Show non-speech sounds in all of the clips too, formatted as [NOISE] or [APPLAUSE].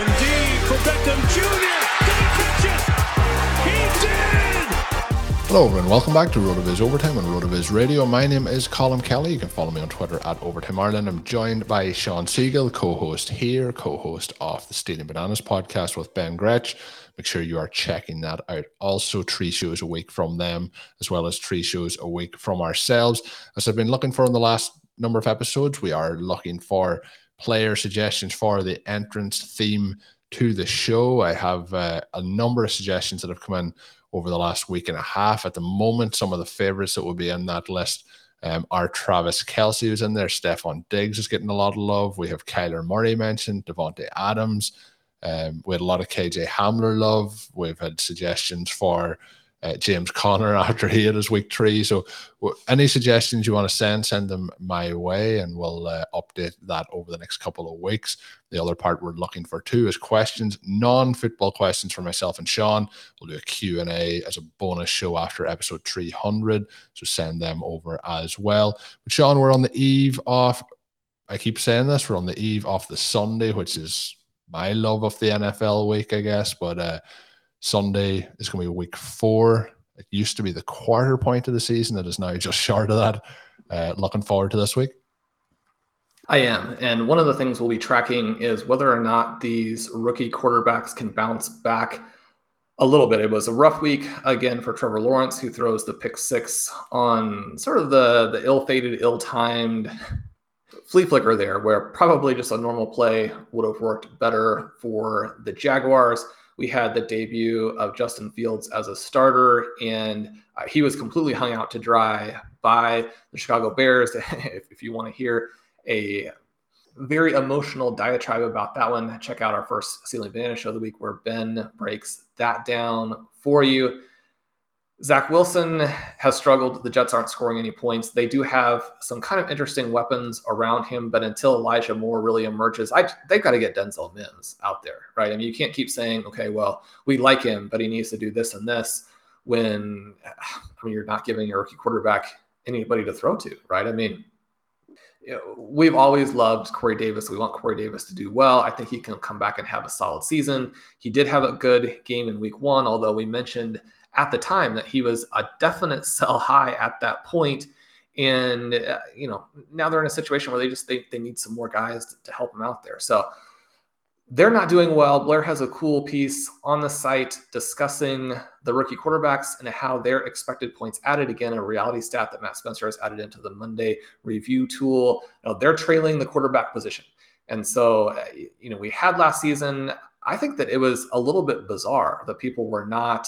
for Beckham Jr. Hello, everyone. Welcome back to RotoViz Overtime on RotoViz Radio. My name is Colm Kelly. You can follow me on Twitter at Overtime Ireland. I'm joined by Shawn Siegele, co-host here, co-host of the Stealing Bananas podcast with Ben Gretch. Make sure you are checking that out. Also, three shows a week from them, as well as three shows a week from ourselves. As I've been looking for in the last number of episodes, we are looking for player suggestions for the entrance theme to the show. I have uh, a number of suggestions that have come in over the last week and a half. At the moment, some of the favorites that will be in that list um, are Travis Kelce, who's in there. Stefon Diggs is getting a lot of love. We have Kyler Murray mentioned, Davante Adams. Um, we had a lot of KJ Hamler love. We've had suggestions for uh, James Conner [LAUGHS] after he had his week three. So, w- any suggestions you want to send, send them my way, and we'll uh, update that over the next couple of weeks. The other part we're looking for too is questions, non-football questions for myself and Shawn. We'll do a Q&A as a bonus show after episode 300, so send them over as well. But Shawn, we're on the eve of, I keep saying this, we're on the eve of the Sunday, which is my love of the NFL week, I guess, but uh, Sunday is going to be week four. It used to be the quarter point of the season. It is now just [LAUGHS] short of that. Uh, looking forward to this week. I am. And one of the things we'll be tracking is whether or not these rookie quarterbacks can bounce back a little bit. It was a rough week again for Trevor Lawrence, who throws the pick six on sort of the, the ill fated, ill timed flea flicker there, where probably just a normal play would have worked better for the Jaguars. We had the debut of Justin Fields as a starter, and uh, he was completely hung out to dry by the Chicago Bears. [LAUGHS] if, if you want to hear a very emotional diatribe about that one, check out our first Stealing Banana show of the week where Ben breaks that down for you. Zach Wilson has struggled. The Jets aren't scoring any points. They do have some kind of interesting weapons around him, but until Elijah Moore really emerges, I, they've got to get Denzel Mims out there, right? I mean, you can't keep saying, okay, well, we like him, but he needs to do this and this when, [SIGHS] I mean, you're not giving your rookie quarterback anybody to throw to, right? I mean, you know, we've always loved Corey Davis. We want Corey Davis to do well. I think he can come back and have a solid season. He did have a good game in week one, although we mentioned – at the time that he was a definite sell high at that point. And uh, you know now they're in a situation where they just they, they need some more guys to, to help them out there. So they're not doing well. Blair has a cool piece on the site discussing the rookie quarterbacks and how their expected points added. Again a reality stat that matt spencer has added into the monday review tool. Know, they're trailing the quarterback position. And so uh, you know we had last season. I think that it was a little bit bizarre that people were not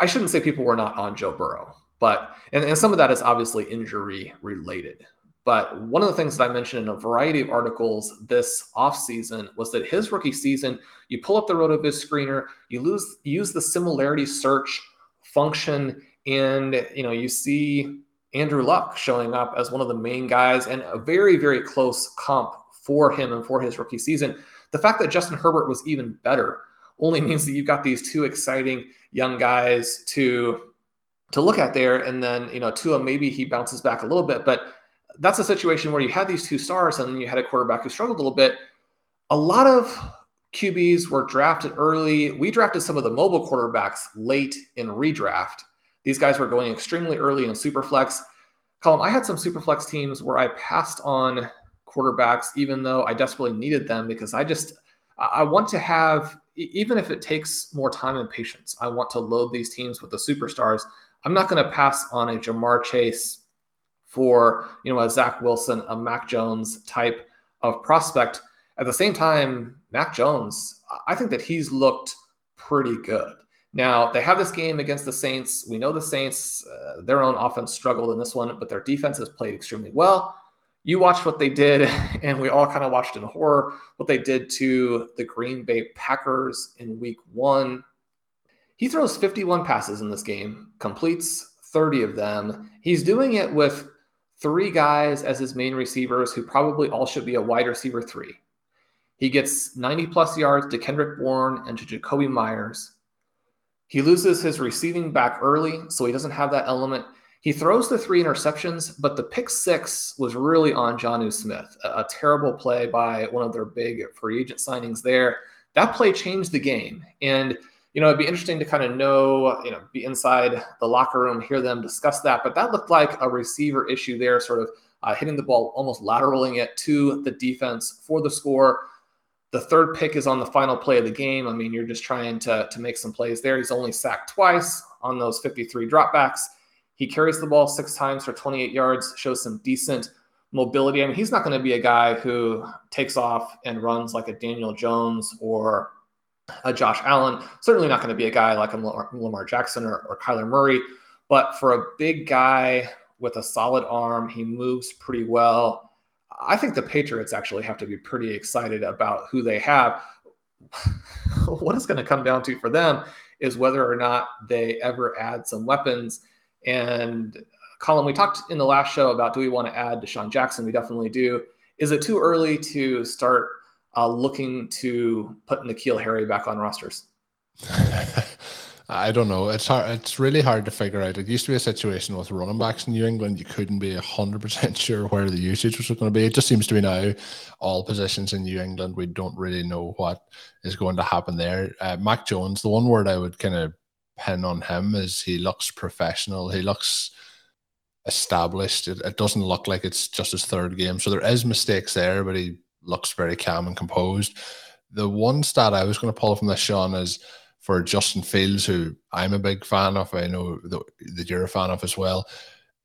I shouldn't say people were not on Joe Burrow, but and, and some of that is obviously injury related. But one of the things that I mentioned in a variety of articles this offseason was that his rookie season, you pull up the RotoViz screener, you lose use the similarity search function, and you know you see Andrew Luck showing up as one of the main guys and a very, very close comp for him and for his rookie season. The fact that Justin Herbert was even better only hmm. means that you've got these two exciting young guys to to look at there. And then, you know, Tua, maybe he bounces back a little bit, but that's a situation where you had these two stars and then you had a quarterback who struggled a little bit. A lot of QBs were drafted early. We drafted some of the mobile quarterbacks late in redraft. These guys were going extremely early in Superflex. Colm, I had some Superflex teams where I passed on quarterbacks, even though I desperately needed them because I just I want to have even if it takes more time and patience. I want to load these teams with the superstars. I'm not going to pass on a Ja'Marr Chase for you know a Zach Wilson, a Mac Jones type of prospect. At the same time, Mac Jones, I think that he's looked pretty good. Now, they have this game against the Saints. We know the Saints, uh, their own offense struggled in this one, but their defense has played extremely well. You watched what they did, [LAUGHS] and we all kind of watched in horror what they did to the Green Bay Packers in week one. He throws 51 passes in this game, completes 30 of them. He's doing it with three guys as his main receivers who probably all should be a wide receiver three. He gets 90 plus yards to Kendrick Bourne and to Jakobi Meyers. He loses his receiving back early, so he doesn't have that element. He throws the three interceptions, but the pick six was really on Jonnu Smith, a, a terrible play by one of their big free agent signings there. That play changed the game. And, you know, it'd be interesting to kind of know, you know, be inside the locker room, hear them discuss that. But that looked like a receiver issue there, sort of uh, hitting the ball, almost lateraling it to the defense for the score. The third pick is on the final play of the game. I mean, you're just trying to, to make some plays there. He's only sacked twice on those 53 dropbacks. He carries the ball six times for 28 yards, shows some decent mobility. I mean, he's not going to be a guy who takes off and runs like a Daniel Jones or a Josh Allen. Certainly not going to be a guy like a Lamar Jackson or, or Kyler Murray. But for a big guy with a solid arm, he moves pretty well. I think the Patriots actually have to be pretty excited about who they have. [LAUGHS] what it's going to come down to for them is whether or not they ever add some weapons. And Colm, we talked in the last show about do we want to add DeSean Jackson? We definitely do. Is it too early to start uh, looking to put N'Keal Harry back on rosters? [LAUGHS] I don't know. It's hard. It's really hard to figure out. It used to be a situation with running backs in New England. You couldn't be hundred percent [LAUGHS] sure where the usage was going to be. It just seems to be now all positions in New England. We don't really know what is going to happen there. Uh, Mac Jones. The one word I would kind of pin on him is he looks professional. He looks established. It, it doesn't look like it's just his third game. So there is mistakes there, but he looks very calm and composed. The one stat I was going to pull from this, Shawn, is for Justin Fields, who I'm a big fan of. I know that you're a fan of as well.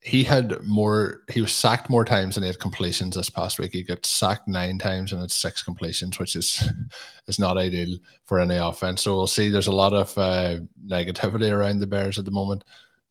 He had more, he was sacked more times than he had completions this past week. He got sacked nine times and had six completions, which is [LAUGHS] is not ideal for any offense. So we'll see. There's a lot of uh, negativity around the Bears at the moment,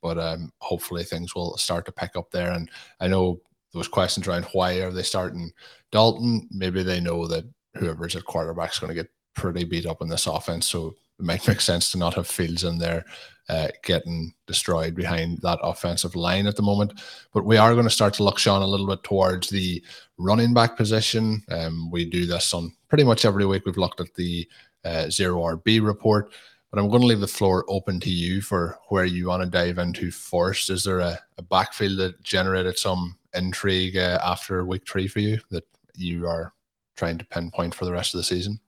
but um, hopefully things will start to pick up there. And I know those questions around why are they starting Dalton? Maybe they know that whoever's at quarterback is going to get pretty beat up in this offense. So it might make sense to not have Fields in there uh, getting destroyed behind that offensive line at the moment. But we are going to start to look, Shawn, a little bit towards the running back position. Um, we do this on pretty much every week. We've looked at the uh, zero RB report. But I'm going to leave the floor open to you for where you want to dive into first. Is there a, a backfield that generated some intrigue uh, after week three for you that you are trying to pinpoint for the rest of the season?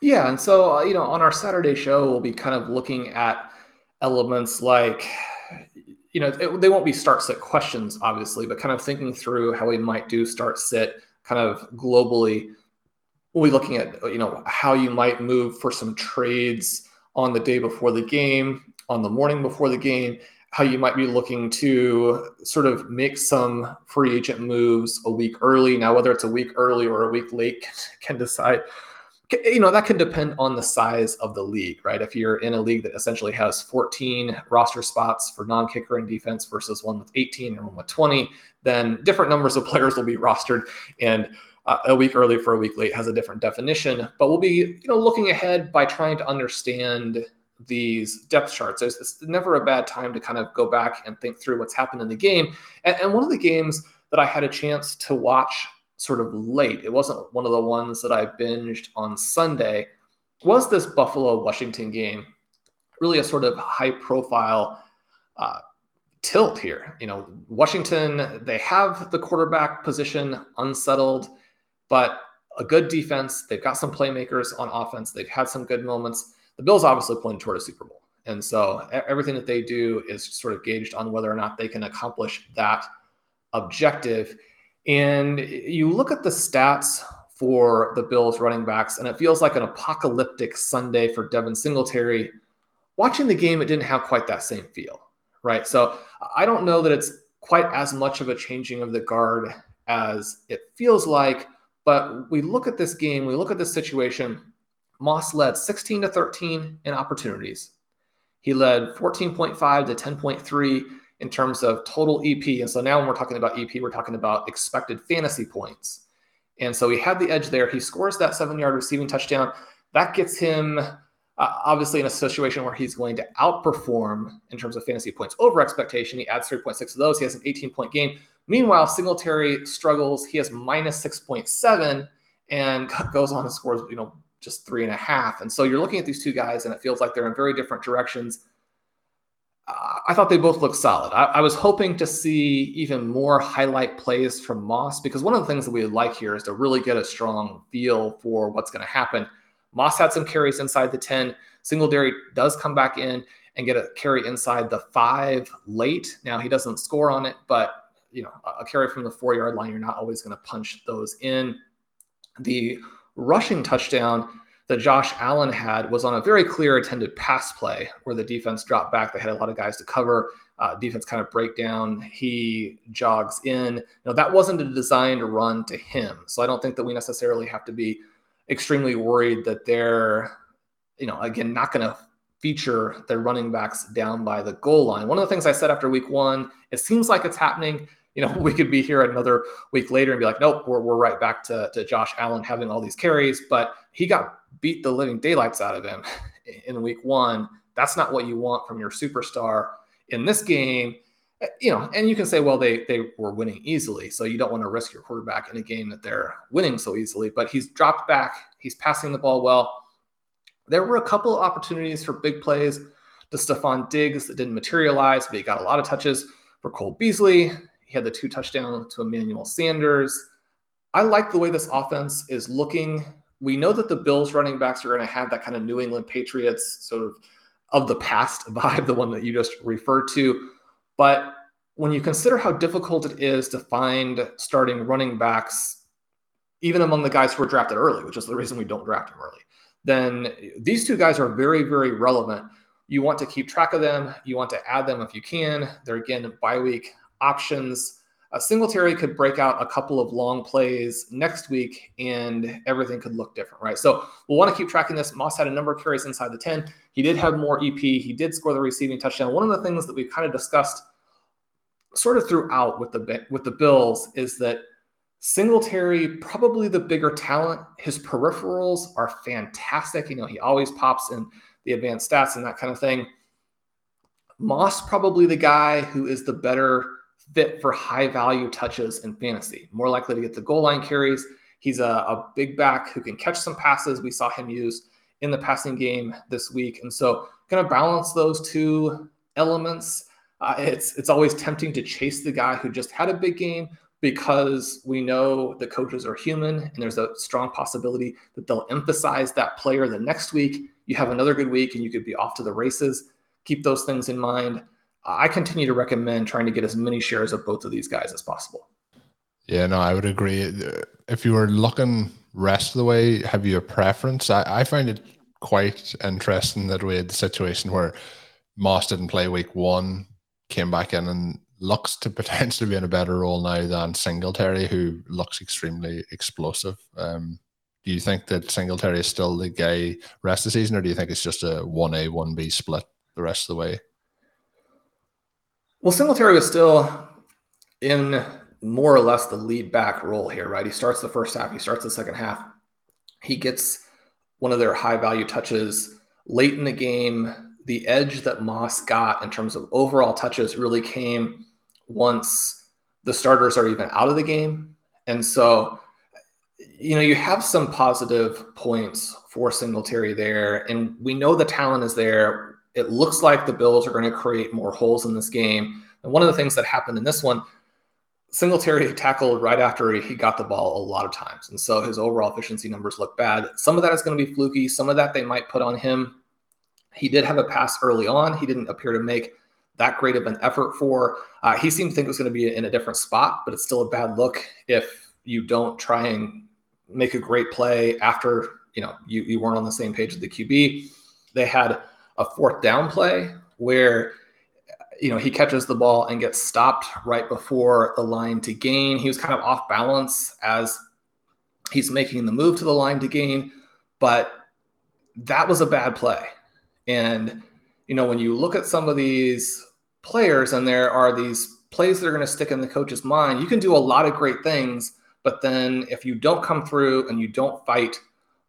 Yeah, and so uh, you know, on our Saturday show, we'll be kind of looking at elements like, you know, it, they won't be start sit questions, obviously, but kind of thinking through how we might do start sit kind of globally. We'll be looking at you know how you might move for some trades on the day before the game, on the morning before the game, how you might be looking to sort of make some free agent moves a week early. Now, whether it's a week early or a week late, [LAUGHS] can decide you know that can depend on the size of the league right? If you're in a league that essentially has 14 roster spots for non-kicker and defense versus one with 18 and one with 20 then different numbers of players will be rostered. And uh, a week early for a week late has a different definition but we'll be you know looking ahead by trying to understand these depth charts. There's, it's never a bad time to kind of go back and think through what's happened in the game. And, and one of the games that i had a chance to watch sort of late. It wasn't one of the ones that I binged on Sunday. Was this Buffalo Washington game really a sort of high profile uh, tilt here. You know, Washington, they have the quarterback position unsettled, but a good defense. They've got some playmakers on offense. They've had some good moments. The Bills obviously playing toward a Super Bowl. And so everything that they do is sort of gauged on whether or not they can accomplish that objective. And you look at the stats for the Bills running backs, and it feels like an apocalyptic Sunday for Devin Singletary. Watching the game, it didn't have quite that same feel, right? So I don't know that it's quite as much of a changing of the guard as it feels like. But we look at this game, we look at this situation. Moss led 16 to 13 in opportunities. He led 14.5 to 10.3 in terms of total EP. And so now when we're talking about EP, we're talking about expected fantasy points. And so he had the edge there. He scores that seven yard receiving touchdown. That gets him uh, obviously in a situation where he's going to outperform in terms of fantasy points over expectation. He adds 3.6 of those. He has an 18 point game. Meanwhile, Singletary struggles. He has minus 6.7 and [LAUGHS] goes on and scores, you know, just three and a half. And so you're looking at these two guys, and it feels like they're in very different directions. I thought they both looked solid. I, I, was hoping to see even more highlight plays from Moss because one of the things that we like here is to really get a strong feel for what's going to happen. Moss had some carries inside the 10. Singletary does come back in and get a carry inside the five late. Now he doesn't score on it, but you know, a carry from the four yard line, you're not always going to punch those in. The rushing touchdown that Josh Allen had was on a very clear attended pass play where the defense dropped back. They had a lot of guys to cover. Uh, defense kind of break down. He jogs in. Know, that wasn't a designed run to him. So I don't think that we necessarily have to be extremely worried that they're, you know, again, not going to feature their running backs down by the goal line. One of the things I said after week one, it seems like it's happening you know, [LAUGHS] we could be here another week later and be like, nope, we're, we're right back to, to Josh Allen having all these carries. But he got beat the living daylights out of him in week one. That's not what you want from your superstar in this game. You know, and you can say, well, they they were winning easily, so you don't want to risk your quarterback in a game that they're winning so easily. But he's dropped back, he's passing the ball well. There were a couple of opportunities for big plays to Stefon Diggs that didn't materialize, but he got a lot of touches for Cole Beasley. He had the two touchdowns to Emmanuel Sanders. I like the way this offense is looking. We know that the Bills running backs are going to have that kind of New England Patriots sort of of the past [LAUGHS] vibe, the one that you just referred to. But when you consider how difficult it is to find starting running backs, even among the guys who were drafted early, which is the reason we don't draft them early, then these two guys are very, very relevant. You want to keep track of them. You want to add them if you can. They're again bye week options. A Singletary could break out a couple of long plays next week and everything could look different, right? So we'll want to keep tracking this. Moss had a number of carries inside the 10. He did have more EP. He did score the receiving touchdown. One of the things that we've kind of discussed sort of throughout with the with the Bills is that Singletary, probably the bigger talent. His peripherals are fantastic. You know, he always pops in the advanced stats and that kind of thing. Moss probably the guy who is the better fit for high value touches in fantasy, more likely to get the goal line carries. He's a, a big back who can catch some passes. We saw him use in the passing game this week. And so, going to balance those two elements. Uh, it's it's always tempting to chase the guy who just had a big game because we know the coaches are human and there's a strong possibility that they'll emphasize that player the next week. You have another good week and you could be off to the races keep those things in mind. I continue to recommend trying to get as many shares of both of these guys as possible. Yeah, no, I would agree. If you were looking rest of the way, have you a preference? I, I find it quite interesting that we had the situation where Moss didn't play week one, came back in and looks to [LAUGHS] potentially be in a better role now than Singletary, who looks extremely explosive. Um, do you think that Singletary is still the guy rest of the season, or do you think it's just a 1A, 1B split the rest of the way. Well, Singletary was still in more or less the lead back role here, right? He starts the first half, he starts the second half. He gets one of their high value touches late in the game. The edge that Moss got in terms of overall touches really came once the starters are even out of the game. And so, you know, you have some positive points for Singletary there. And we know the talent is there it looks like the Bills are going to create more holes in this game. And one of the things that happened in this one, Singletary tackled right after he got the ball a lot of times. And so his overall efficiency numbers look bad. Some of that is going to be fluky. Some of that they might put on him. He did have a pass early on. He didn't appear to make that great of an effort for. Uh, he seemed to think it was going to be in a different spot, but it's still a bad look if you don't try and make a great play after you know you, you weren't on the same page with the QB. They had a fourth down play where you know he catches the ball and gets stopped right before the line to gain. He was kind of off balance as he's making the move to the line to gain, but that was a bad play. And you know when you look at some of these players and there are these plays that are going to stick in the coach's mind, you can do a lot of great things, but then if you don't come through and you don't fight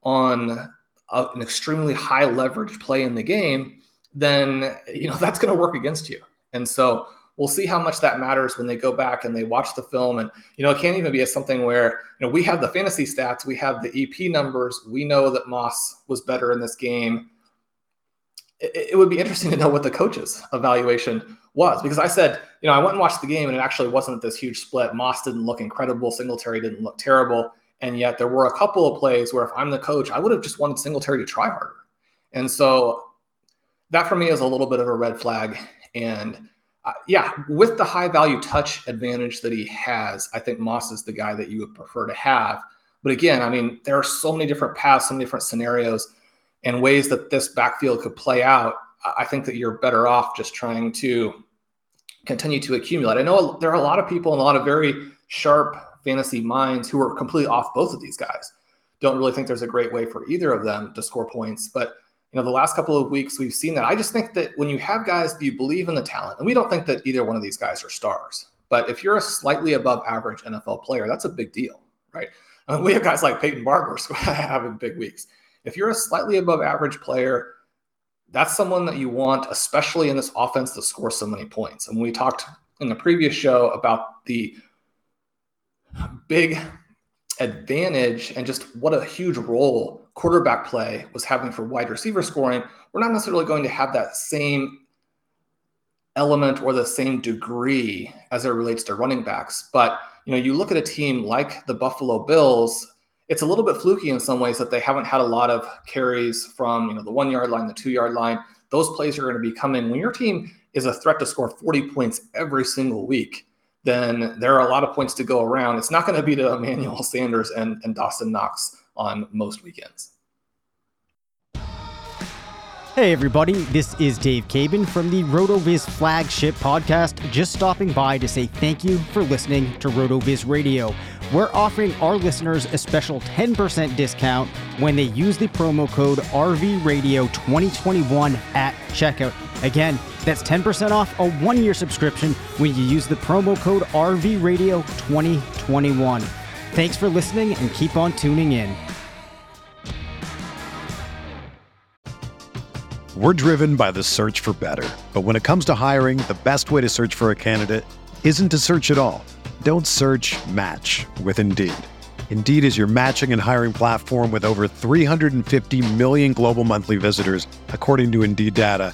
on a, an extremely high leverage play in the game, then you know [LAUGHS] that's going to work against you. And so we'll see how much that matters when they go back and they watch the film. And you know, it can't even be something where you know we have the fantasy stats, we have the EP numbers, we know that Moss was better in this game. It, it would be interesting to know what the coach's evaluation was because I said, you know, I went and watched the game and it actually wasn't this huge split. Moss didn't look incredible, Singletary didn't look terrible. And yet there were a couple of plays where if I'm the coach, I would have just wanted Singletary to try harder. And so that for me is a little bit of a red flag. And uh, yeah, with the high value touch advantage that he has, I think Moss is the guy that you would prefer to have. But again, I mean, there are so many different paths, so many different scenarios and ways that this backfield could play out. I think that you're better off just trying to continue to accumulate. I know there are a lot of people and a lot of very sharp fantasy minds who are completely off both of these guys. Don't really think there's a great way for either of them to score points. But you know, the last couple of weeks we've seen that. I just think that when you have guys that you believe in the talent, and we don't think that either one of these guys are stars, but if you're a slightly above average NFL player, that's a big deal, right? [LAUGHS] We have guys like Peyton Barber [LAUGHS] having big weeks. If you're a slightly above average player, that's someone that you want, especially in this offense to score so many points. And we talked in the previous show about the big advantage and just what a huge role quarterback play was having for wide receiver scoring, we're not necessarily going to have that same element or the same degree as it relates to running backs. But you know, you look at a team like the Buffalo Bills, it's a little bit fluky in some ways that they haven't had a lot of carries from you know the one yard line, the two yard line. Those plays are going to be coming when your team is a threat to score 40 points every single week then there are a lot of points to go around. It's not going to be to Emmanuel [LAUGHS] Sanders and, and Dawson Knox on most weekends. Hey, everybody, this is Dave Caban from the RotoViz flagship podcast. Just stopping by to say thank you for listening to RotoViz Radio. We're offering our listeners a special 10% discount when they use the promo code RVRadio2021 at checkout. Again, that's 10% off a one year subscription when you use the promo code RVRadio2021. Thanks for listening and keep on tuning in. We're driven by the search for better. But when it comes to hiring, the best way to search for a candidate isn't to search at all. Don't search match with Indeed. Indeed is your matching and hiring platform with over 350 million global monthly visitors, according to Indeed data,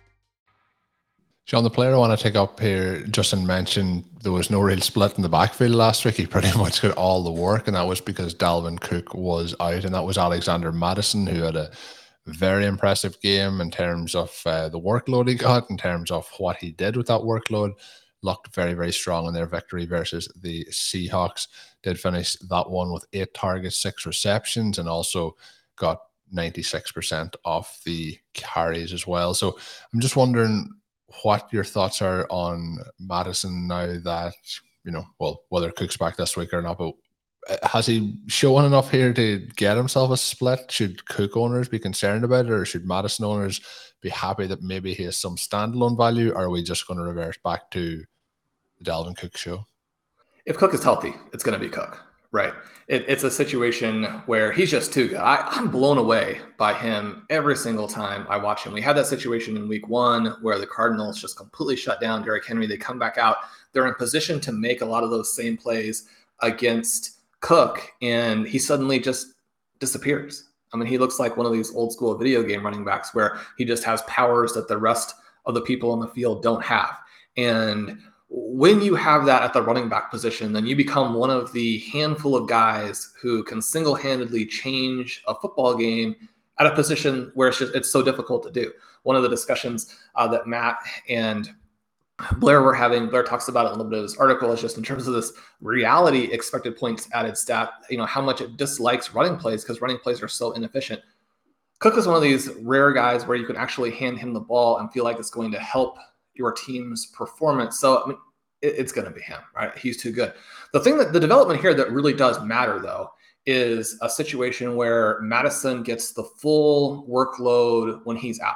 Shawn, the player I want to take up here, Justin mentioned there was no real split in the backfield last week. He pretty [LAUGHS] much got all the work, and that was because Dalvin Cook was out, and that was Alexander Mattison, who had a very impressive game in terms of uh, the workload he got, in terms of what he did with that workload. Looked very, very strong in their victory versus the Seahawks. Did finish that one with eight targets, six receptions, and also got 96% of the carries as well. So I'm just wondering what your thoughts are on Mattison now that you know, well, whether Cook's back this week or not, but uh, has he shown enough here to get himself a split? Should Cook owners be concerned about it, or should Mattison owners be happy that maybe he has some standalone value? Are we just going to reverse back to the Dalvin Cook show? If Cook is healthy, it's going to be Cook. Right. It, it's a situation where he's just too good. I, I'm blown away by him every single time I watch him. We had that situation in week one where the Cardinals just completely shut down Derrick Henry. They come back out. They're in position to make a lot of those same plays against Cook, and he suddenly just disappears. I mean, he looks like one of these old school video game running backs where he just has powers that the rest of the people on the field don't have. And when you have that at the running back position, then you become one of the handful of guys who can single handedly change a football game at a position where it's just it's so difficult to do. One of the discussions uh, that Matt and Blair were having, Blair talks about it in a little bit of this article, is just in terms of this reality expected points added stat, you know, how much it dislikes running plays because running plays are so inefficient. Cook is one of these rare guys where you can actually hand him the ball and feel like it's going to help your team's performance. So I mean, it, it's going to be him, right? He's too good. The thing that the development here that really does matter, though, is a situation where Mattison gets the full workload when he's out.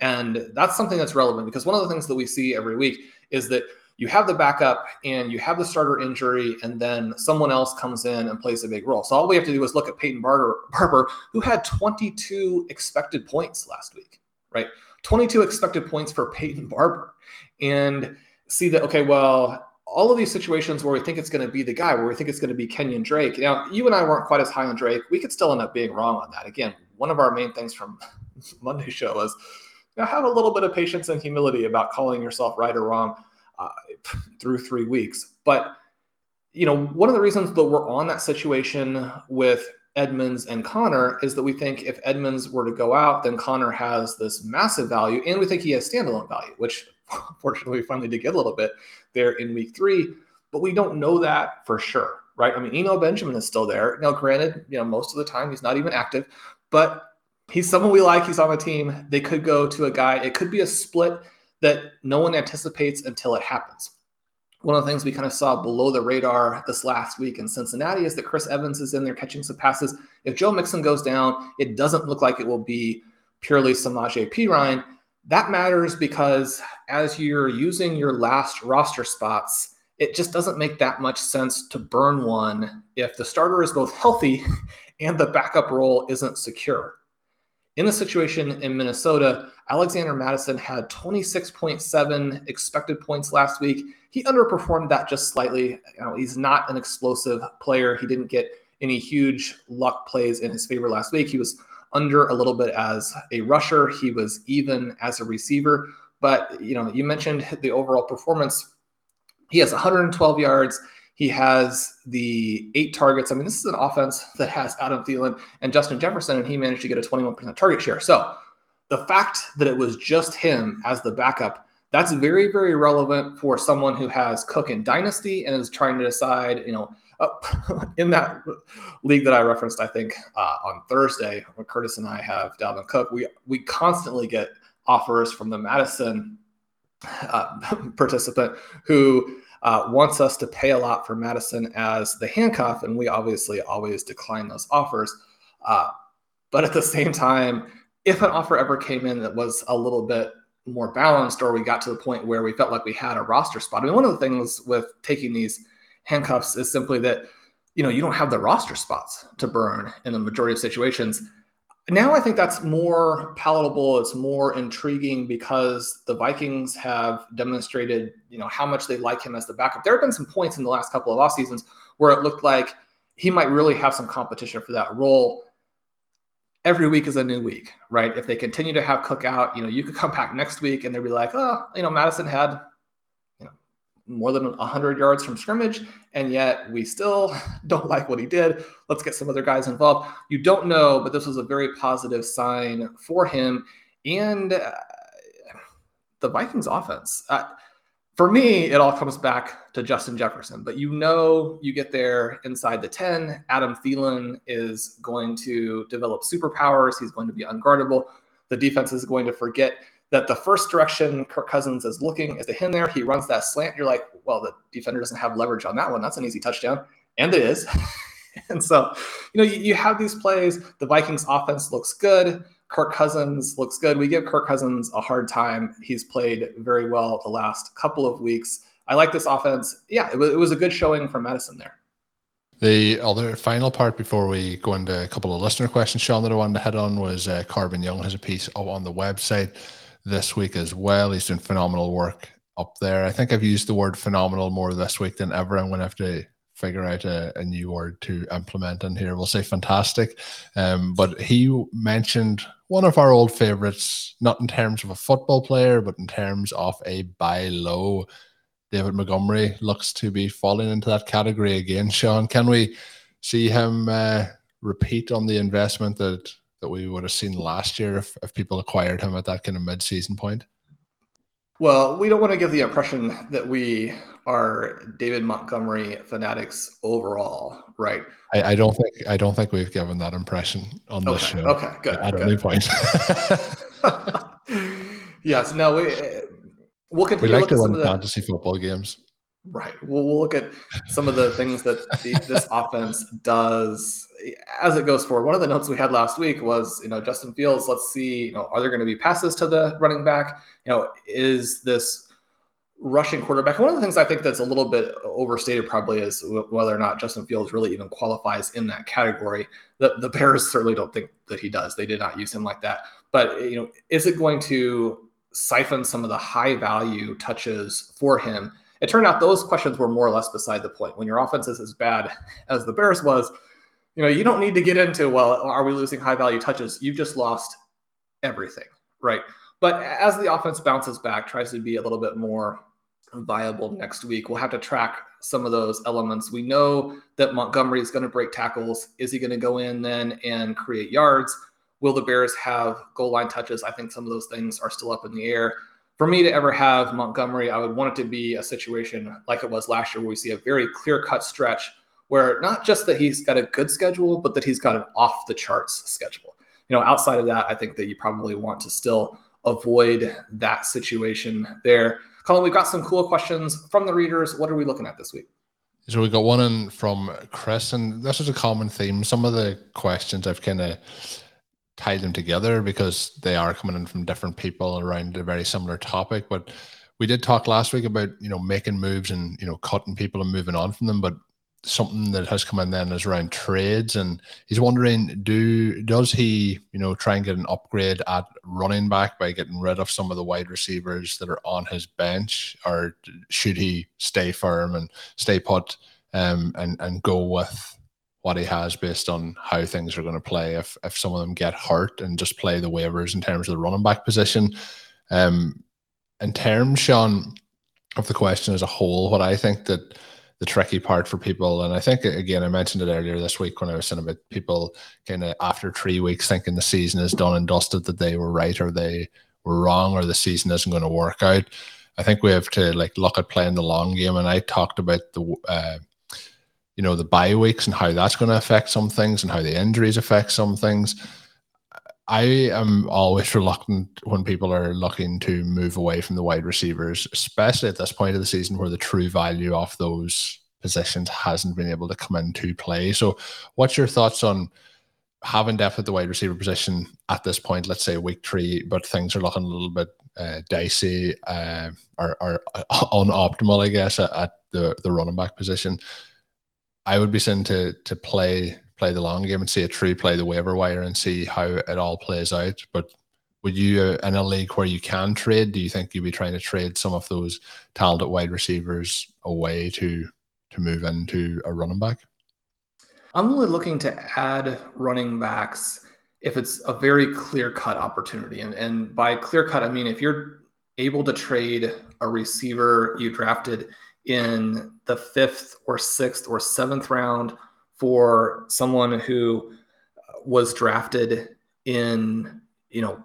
And that's something that's relevant because one of the things that we see every week is that you have the backup and you have the starter injury, and then someone else comes in and plays a big role. So all we have to do is look at Peyton Barber, Barber who had 22 expected points last week, right? 22 expected points for Peyton Barber. And see that, okay, well, all of these situations where we think it's going to be the guy, where we think it's going to be Kenyon Drake. Now, you and I weren't quite as high on Drake. We could still end up being wrong on that. Again, one of our main things from [LAUGHS] Monday show was know, have a little bit of patience and humility about calling yourself right or wrong uh, through three weeks. But you know, one of the reasons that we're on that situation with Edmonds and Conner is that we think if Edmonds were to go out, then Conner has this massive value, and we think he has standalone value, which [LAUGHS] fortunately we finally did get a little bit there in week three, but we don't know that for sure, right? I mean, Eno Benjamin is still there. Now, granted, you know, most of the time he's not even active, but he's someone we like. He's on the team. They could go to a guy. It could be a split that no one anticipates until it happens one of the things we kind of saw below the radar this last week in Cincinnati is that Chris Evans is in there catching some passes. If Joe Mixon goes down, it doesn't look like it will be purely Samaje Perine. That matters because as you're using your last roster spots, it just doesn't make that much sense to burn one if the starter is both healthy [LAUGHS] and the backup role isn't secure. In the situation in Minnesota, Alexander Mattison had 26.7 expected points last week. He underperformed that just slightly. You know, he's not an explosive player. He didn't get any huge luck plays in his favor last week. He was under a little bit as a rusher. He was even as a receiver. But you know, you mentioned the overall performance. He has 112 yards. He has the eight targets. I mean, this is an offense that has Adam Thielen and Justin Jefferson, and he managed to get a 21% target share. So the fact that it was just him as the backup, that's very, very relevant for someone who has Cook in Dynasty and is trying to decide, you know, [LAUGHS] in that league that I referenced, I think uh, on Thursday, when Curtis and I have Dalvin Cook, we we constantly get offers from the Mattison uh, [LAUGHS] participant who uh, wants us to pay a lot for Mattison as the handcuff, and we obviously always decline those offers. Uh, but at the same time, if an offer ever came in that was a little bit more balanced, or we got to the point where we felt like we had a roster spot, I mean, one of the things with taking these handcuffs is simply that you know you don't have the roster spots to burn in the majority of situations now I think that's more palatable. It's more intriguing because the Vikings have demonstrated, you know, how much they like him as the backup. There have been some points in the last couple of off seasons where it looked like he might really have some competition for that role. Every week is a new week, right? If they continue to have Cook out, you know, you could come back next week and they'd be like, oh, you know, Mattison had you know, more than 100 yards from scrimmage, and yet we still [LAUGHS] don't like what he did. Let's get some other guys involved. You don't know, but this was a very positive sign for him and uh, the Vikings offense. Uh, for me, it all comes back to Justin Jefferson, but you know, you get there inside the 10. Adam Thielen is going to develop superpowers, he's going to be unguardable. The defense is going to forget that the first direction Kirk Cousins is looking is to him there. He runs that slant. You're like, well, the defender doesn't have leverage on that one. That's an easy touchdown. And it is. [LAUGHS] and so, you know, you, you, have these plays. The Vikings offense looks good. Kirk Cousins looks good. We give Kirk Cousins a hard time. He's played very well the last couple of weeks. I like this offense. Yeah, it was, it was a good showing from Mattison there. The other final part before we go into a couple of listener questions, Shawn, that I wanted to head on was uh, Corbin Young has a piece on the website this week as well. He's doing phenomenal work up there. I think I've used the word phenomenal more this week than ever. I'm going to have to figure out a, a new word to implement in here. We'll say fantastic. Um, but he mentioned one of our old favorites, not in terms of a football player, but in terms of a buy low. David Montgomery looks to be falling into that category again. Shawn, can we see him uh, repeat on the investment that that we would have seen last year if, if people acquired him at that kind of mid-season point? Well, we don't want to give the impression that we are David Montgomery fanatics overall, right? I, I don't think I don't think we've given that impression on okay, this show. Okay, good. At good. any point. [LAUGHS] yes. No. We we'll continue. We like to, run fantasy football games. Right. We'll, we'll look at some of the things that the, this [LAUGHS] offense does as it goes forward. One of the notes we had last week was, you know, Justin Fields. Let's see, you know, are there going to be passes to the running back? You know, is this rushing quarterback? One of the things I think that's a little bit overstated probably is whether or not Justin Fields really even qualifies in that category. The, the Bears certainly don't think that he does. They did not use him like that. But you know, is it going to siphon some of the high value touches for him? It turned out those questions were more or less beside the point. When your offense is as bad [LAUGHS] as the Bears was, you know, you don't need to get into, well, are we losing high value touches? You've just lost everything, right? But as the offense bounces back, tries to be a little bit more viable next week, we'll have to track some of those elements. We know that Montgomery is going to break tackles. Is he going to go in then and create yards? Will the Bears have goal line touches? I think some of those things are still up in the air for me to ever have Montgomery, I would want it to be a situation like it was last year, where we see a very clear cut stretch where not just that he's got a good schedule, but that he's got an off the charts schedule. You know, outside of that, I think that you probably want to still avoid that situation there. Colm, we've got some cool questions from the readers. What are we looking at this week? So we got one in from Chris, and this is a common theme. Some of the questions I've kind of tie them together because they are coming in from different people around a very similar topic. But we did talk last week about you know making moves and you know cutting people and moving on from them. But something that has come in then is around trades, and he's wondering do does he you know try and get an upgrade at running back by getting rid of some of the wide receivers that are on his bench, or should he stay firm and stay put um, and and go with what he has based on how things are going to play. If if some of them get hurt and just play the waivers in terms of the running back position, um, in terms, Shawn, of the question as a whole, what I think that the tricky part for people. And I think again, I mentioned it earlier this week when I was saying about people kind of after three weeks thinking the season is done and dusted that they were right or they were wrong or the season isn't going to work out. I think we have to like look at playing the long game. And I talked about the uh, you know the bye weeks and how that's going to affect some things and how the injuries affect some things. I am always reluctant when people are looking to move away from the wide receivers, especially at this point of the season where the true value of those positions hasn't been able to come into play. So, what's your thoughts on having depth at the wide receiver position at this point? Let's say week three, but things are looking a little bit uh, dicey uh, or, or [LAUGHS] unoptimal, I guess, at, at the the running back position. I would be saying to to play play the long game and see a true play the waiver wire and see how it all plays out. But would you uh, in a league where you can trade, do you think you'd be trying to trade some of those talented wide receivers away to to move into a running back? I'm only looking to add running backs if it's a very clear cut opportunity. And, and by clear cut, I mean if you're able to trade a receiver you drafted in the fifth or sixth or seventh round for someone who was drafted in, you know,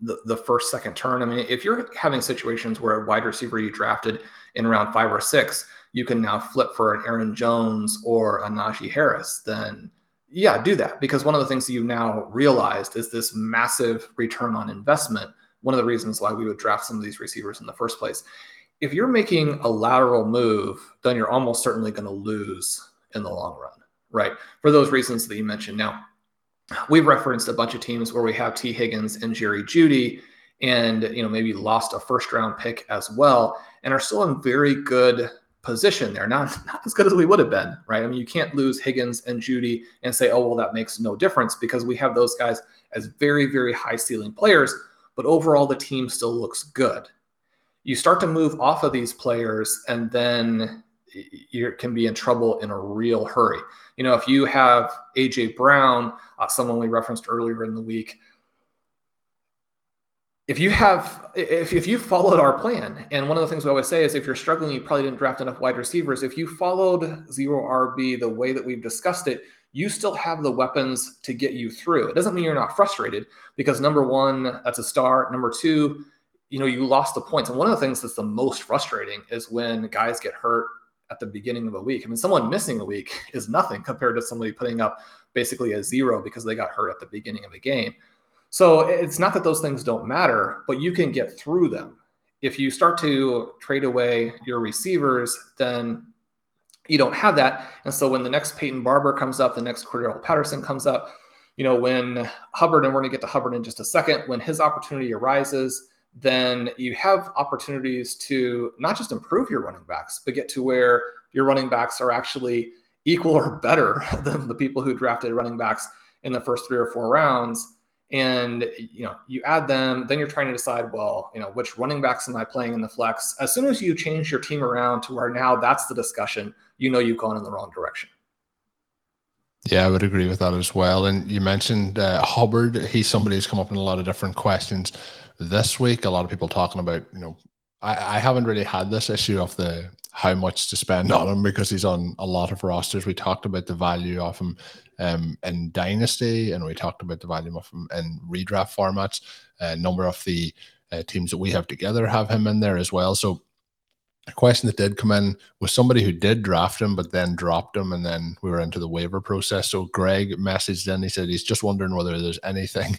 the, the first, second turn. I mean, if you're having situations where a wide receiver you drafted in round five or six, you can now flip for an Aaron Jones or a Najee Harris, then yeah, do that. Because one of the things that you've now realized is this massive return on investment. One of the reasons why we would draft some of these receivers in the first place. If you're making a lateral move, then you're almost certainly going to lose in the long run right? For those reasons that you mentioned. Now, we've referenced a bunch of teams where we have Tee Higgins and Jerry Jeudy, and you know maybe lost a first round pick as well, and are still in very good position there. Not not as good as we would have been, right? I mean, you can't lose Higgins and Judy and say, oh well, that makes no difference because we have those guys as very very high ceiling players, but overall the team still looks good. You start to move off of these players, and then you can be in trouble in a real hurry. You know, if you have AJ Brown, uh, someone we referenced earlier in the week, if you have if, if you followed our plan and one of the things we always say is if you're struggling you probably didn't draft enough wide receivers. If you followed zero rb the way that we've discussed it you still have the weapons to get you through. It doesn't mean you're not frustrated because number one that's a star. Number two you know you lost the points and one of the things that's the most frustrating is when guys get hurt at the beginning of a week. I mean, someone missing a week [LAUGHS] is nothing compared to somebody putting up basically a zero because they got hurt at the beginning of a game. So it's not that those things don't matter, but you can get through them. If you start to trade away your receivers, then you don't have that. And so when the next Peyton Barber comes up, the next Cordarrelle Patterson comes up, you know, when Hubbard, and we're going to get to Hubbard in just a second, when his opportunity arises, then you have opportunities to not just improve your running backs, but get to where your running backs are actually equal or better [LAUGHS] than the people who drafted running backs in the first three or four rounds. And you know, you add them, then you're trying to decide, well, you know, which running backs am I playing in the flex? As soon as you change your team around to where now that's the discussion, you know you've gone in the wrong direction. Yeah, I would agree with that as well. And you mentioned uh, Hubbard. He's somebody who's come up in a lot of different questions this week. A lot of people talking about, you know, I, I haven't really had this issue of the how much to spend [LAUGHS] on him because he's on a lot of rosters. We talked about the value of him um, in Dynasty, and we talked about the value of him in redraft formats. A number of the uh, teams that we have together have him in there as well. So a question that did come in was somebody who did draft him but then dropped him and then we were into the waiver process so greg messaged in he said he's just wondering whether there's anything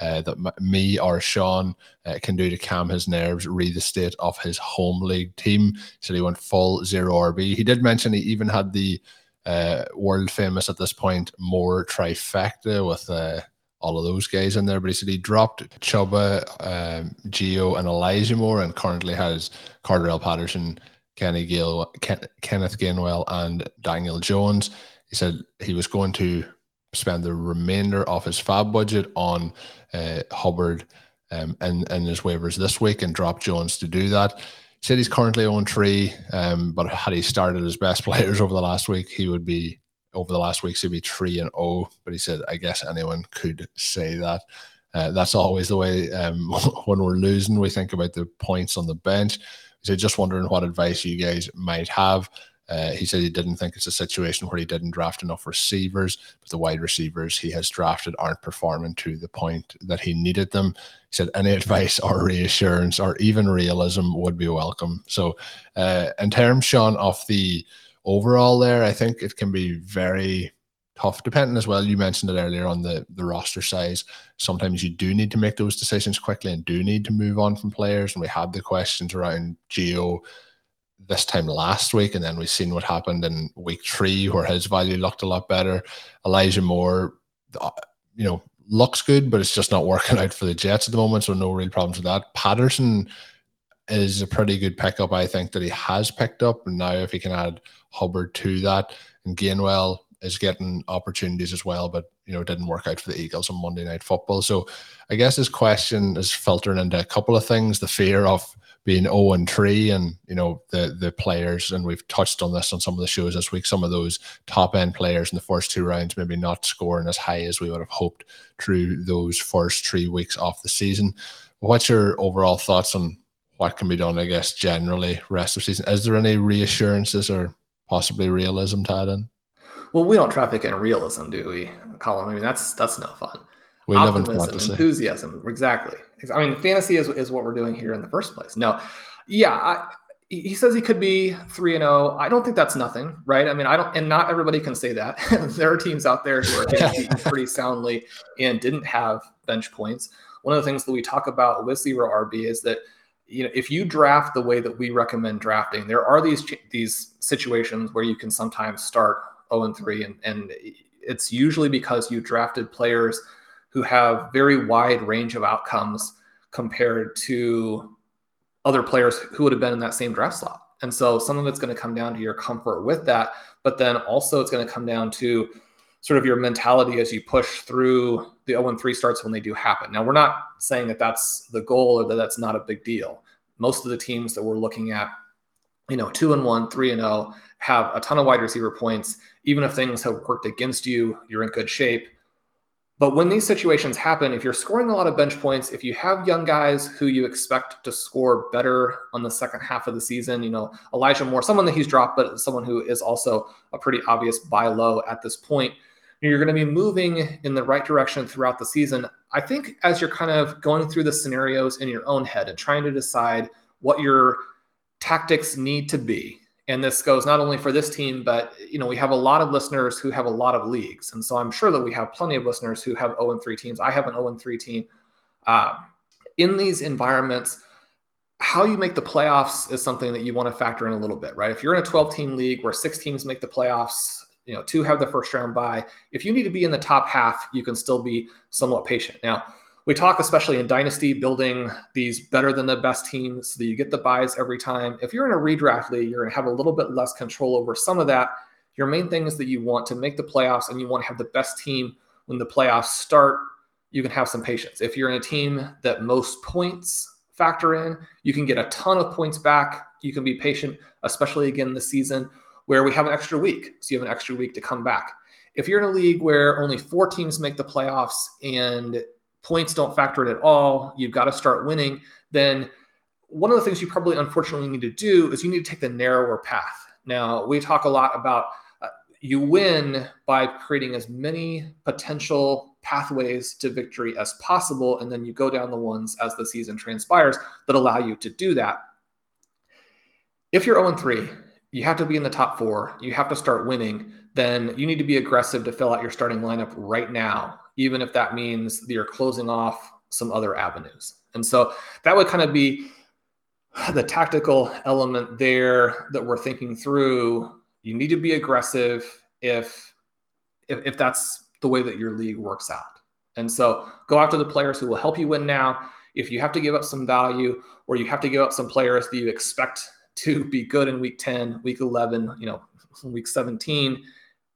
uh, that me or Shawn uh, can do to calm his nerves, read the state of his home league team. So he went full zero RB. He did mention he even had the uh, world famous at this point more trifecta with uh, all of those guys in there. But he said he dropped Chuba, um, Gio, and Elijah Moore, and currently has Cordarrelle Patterson, Kenny Gale, Ken- Kenneth Gainwell, and Daniel Jones. He said he was going to spend the remainder of his fab budget on uh, Hubbard um, and, and his waivers this week and drop Jones to do that. Said he's currently on three, um, but had he started his best [LAUGHS] players over the last week, he would be over the last weeks he'd be three and oh. But he said, I guess anyone could say that. Uh, that's always the way um, [LAUGHS] when we're losing, we think about the points on the bench. So just wondering what advice you guys might have Uh, he said he didn't think it's a situation where he didn't draft enough receivers, but the wide receivers he has drafted aren't performing to the point that he needed them. He said any [LAUGHS] advice or reassurance or even realism would be welcome. So, uh, in terms, Shawn, of the overall there, I think it can be very tough, depending as well. You mentioned it earlier on the the roster size. Sometimes you do need to make those decisions quickly and do need to move on from players. And we had the questions around Gio this time last week, and then we've seen what happened in week three, where his value looked a lot better. Elijah Moore, uh, you know, looks good, but it's just not working [LAUGHS] out for the Jets at the moment. So no real problems with that. Patterson is a pretty good pickup, I think, that he has picked up. And now if he can add Hubbard to that and Gainwell is getting opportunities as well, but you know, it didn't work out for the Eagles on Monday night football. So I guess his question is filtering into a couple of things, the fear of being 0 and 3 and you know the the players and we've touched on this on some of the shows this week some of those top end players in the first two rounds maybe not scoring as high as we would have hoped through those first three weeks off the season. What's your overall thoughts on what can be done i guess generally rest of season? Is there any reassurances or possibly realism tied in? Well we don't traffic in realism do we Colm? I mean that's that's no fun we optimism, enthusiasm. Exactly. I mean, fantasy is, is what we're doing here in the first place. No, yeah, I, he says he could be three and zero. Oh. I don't think that's nothing, right? I mean, I don't, and not everybody can say that. [LAUGHS] there are teams out there who are [LAUGHS] pretty soundly and didn't have bench points. One of the things that we talk about with zero RB is that you know if you draft the way that we recommend drafting, there are these these situations where you can sometimes start zero oh and three, and and it's usually because you drafted players who have very wide range of outcomes compared to other players who would have been in that same draft slot. And so some of it's going to come down to your comfort with that, but then also it's going to come down to sort of your mentality as you push through the 0 3 starts when they do happen. Now, we're not saying that that's the goal or that that's not a big deal. Most of the teams that we're looking at, you know, 2 and 1, 3 and 0 have a ton of wide receiver points. Even if things have worked against you, you're in good shape. But when these situations happen, if you're scoring a lot of bench points, if you have young guys who you expect to score better on the second half of the season, you know, Elijah Moore, someone that he's dropped, but someone who is also a pretty obvious buy low at this point, you're going to be moving in the right direction throughout the season. I think as you're kind of going through the scenarios in your own head and trying to decide what your tactics need to be, and this goes not only for this team but you know we have a lot of listeners who have a lot of leagues. And so i'm sure that we have plenty of listeners who have 0 and 3 teams. I have an 0 and 3 team. Uh, in these environments how you make the playoffs is something that you want to factor in a little bit right? If you're in a 12 team league where six teams make the playoffs you know two have the first round bye if you need to be in the top half you can still be somewhat patient. Now we talk especially in dynasty building these better than the best teams so that you get the buys every time. If you're in a redraft league you're going to have a little bit less control over some of that. Your main thing is that you want to make the playoffs and you want to have the best team. When the playoffs start you can have some patience. If you're in a team that most points factor in you can get a ton of points back. You can be patient especially again this season where we have an extra week so you have an extra week to come back. If you're in a league where only four teams make the playoffs and points don't factor in at all, you've got to start winning, then one of the things you probably unfortunately need to do is you need to take the narrower path. Now, we talk a lot about uh, you win by creating as many potential pathways to victory as possible, and then you go down the ones as the season transpires that allow you to do that. If you're 0 3, you have to be in the top four, you have to start winning, then you need to be aggressive to fill out your starting lineup right now even if that means that you're closing off some other avenues. And so that would kind of be the tactical element there that we're thinking through. You need to be aggressive if if, if that's the way that your league works out. And so go after the players who will help you win now. If you have to give up some value or you have to give up some players that you expect to be good in week 10, week 11, you know, week 17,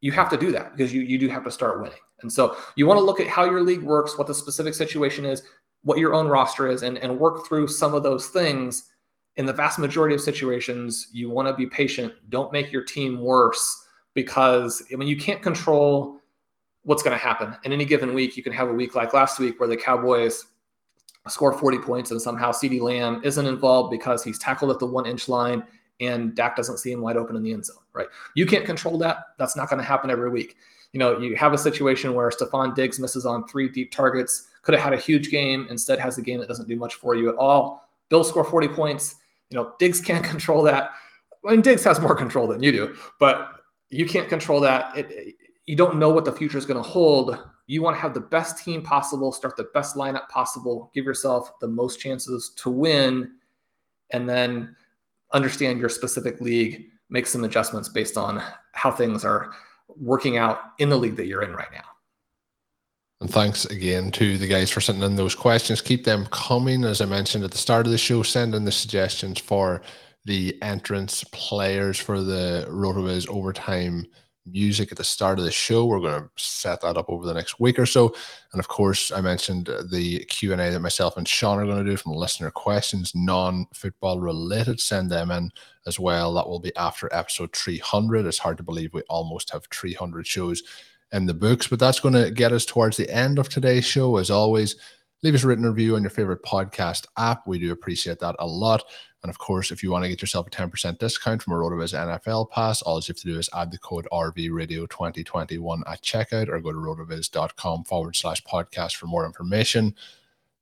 you have to do that because you, you do have to start winning. And so you want to look at how your league works, what the specific situation is, what your own roster is, and, and work through some of those things. In the vast majority of situations, you want to be patient. Don't make your team worse because I mean you can't control what's going to happen. In any given week, you can have a week like last week where the Cowboys score 40 points and somehow CeeDee Lamb isn't involved because he's tackled at the one inch line and Dak doesn't see him wide open in the end zone, right? You can't control that. That's not going to happen every week. You know, you have a situation where Stefon Diggs misses on three deep targets, could have had a huge game, instead has a game that doesn't do much for you at all. Bill score 40 points. You know, Diggs can't [LAUGHS] control that. I mean, Diggs has more control than you do, but you can't control that. It, you don't know what the future is going to hold. You want to have the best team possible, start the best lineup possible, give yourself the most chances to win, and then understand your specific league, make some adjustments based on how things are working out in the league that you're in right now. And thanks again to the guys for sending in those questions. Keep them coming. As I mentioned at the start of the show, send in the suggestions for the entrance players for the RotoViz overtime music at the start of the show. We're going to set that up over the next week or so. And of course, I mentioned the Q&A that myself and Shawn are going to do from listener questions, non-football related. Send them in as well. That will be after episode 300. It's hard to believe we almost have 300 shows in the books, but that's going to get us towards the end of today's show. As always, leave us a written review on your favorite podcast app. We do appreciate that a lot. And of course, if you want to get yourself a 10% discount from a RotoViz NFL pass, all you have to do is add the code RVRadio2021 at checkout or go to rotoviz.com forward slash podcast for more information.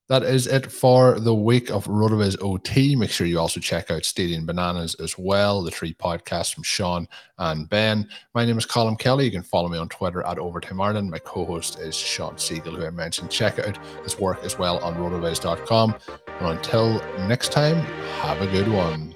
That is it for the week of RotoViz OT. Make sure you also check out Stealing Bananas as well, the three podcasts from Shawn and Ben. My name is Colm Kelly. You can follow me on Twitter at Overtime Ireland. My co host is Shawn Siegele, who I mentioned. Check out his work as well on rotoviz.com. And until next time, have a good one.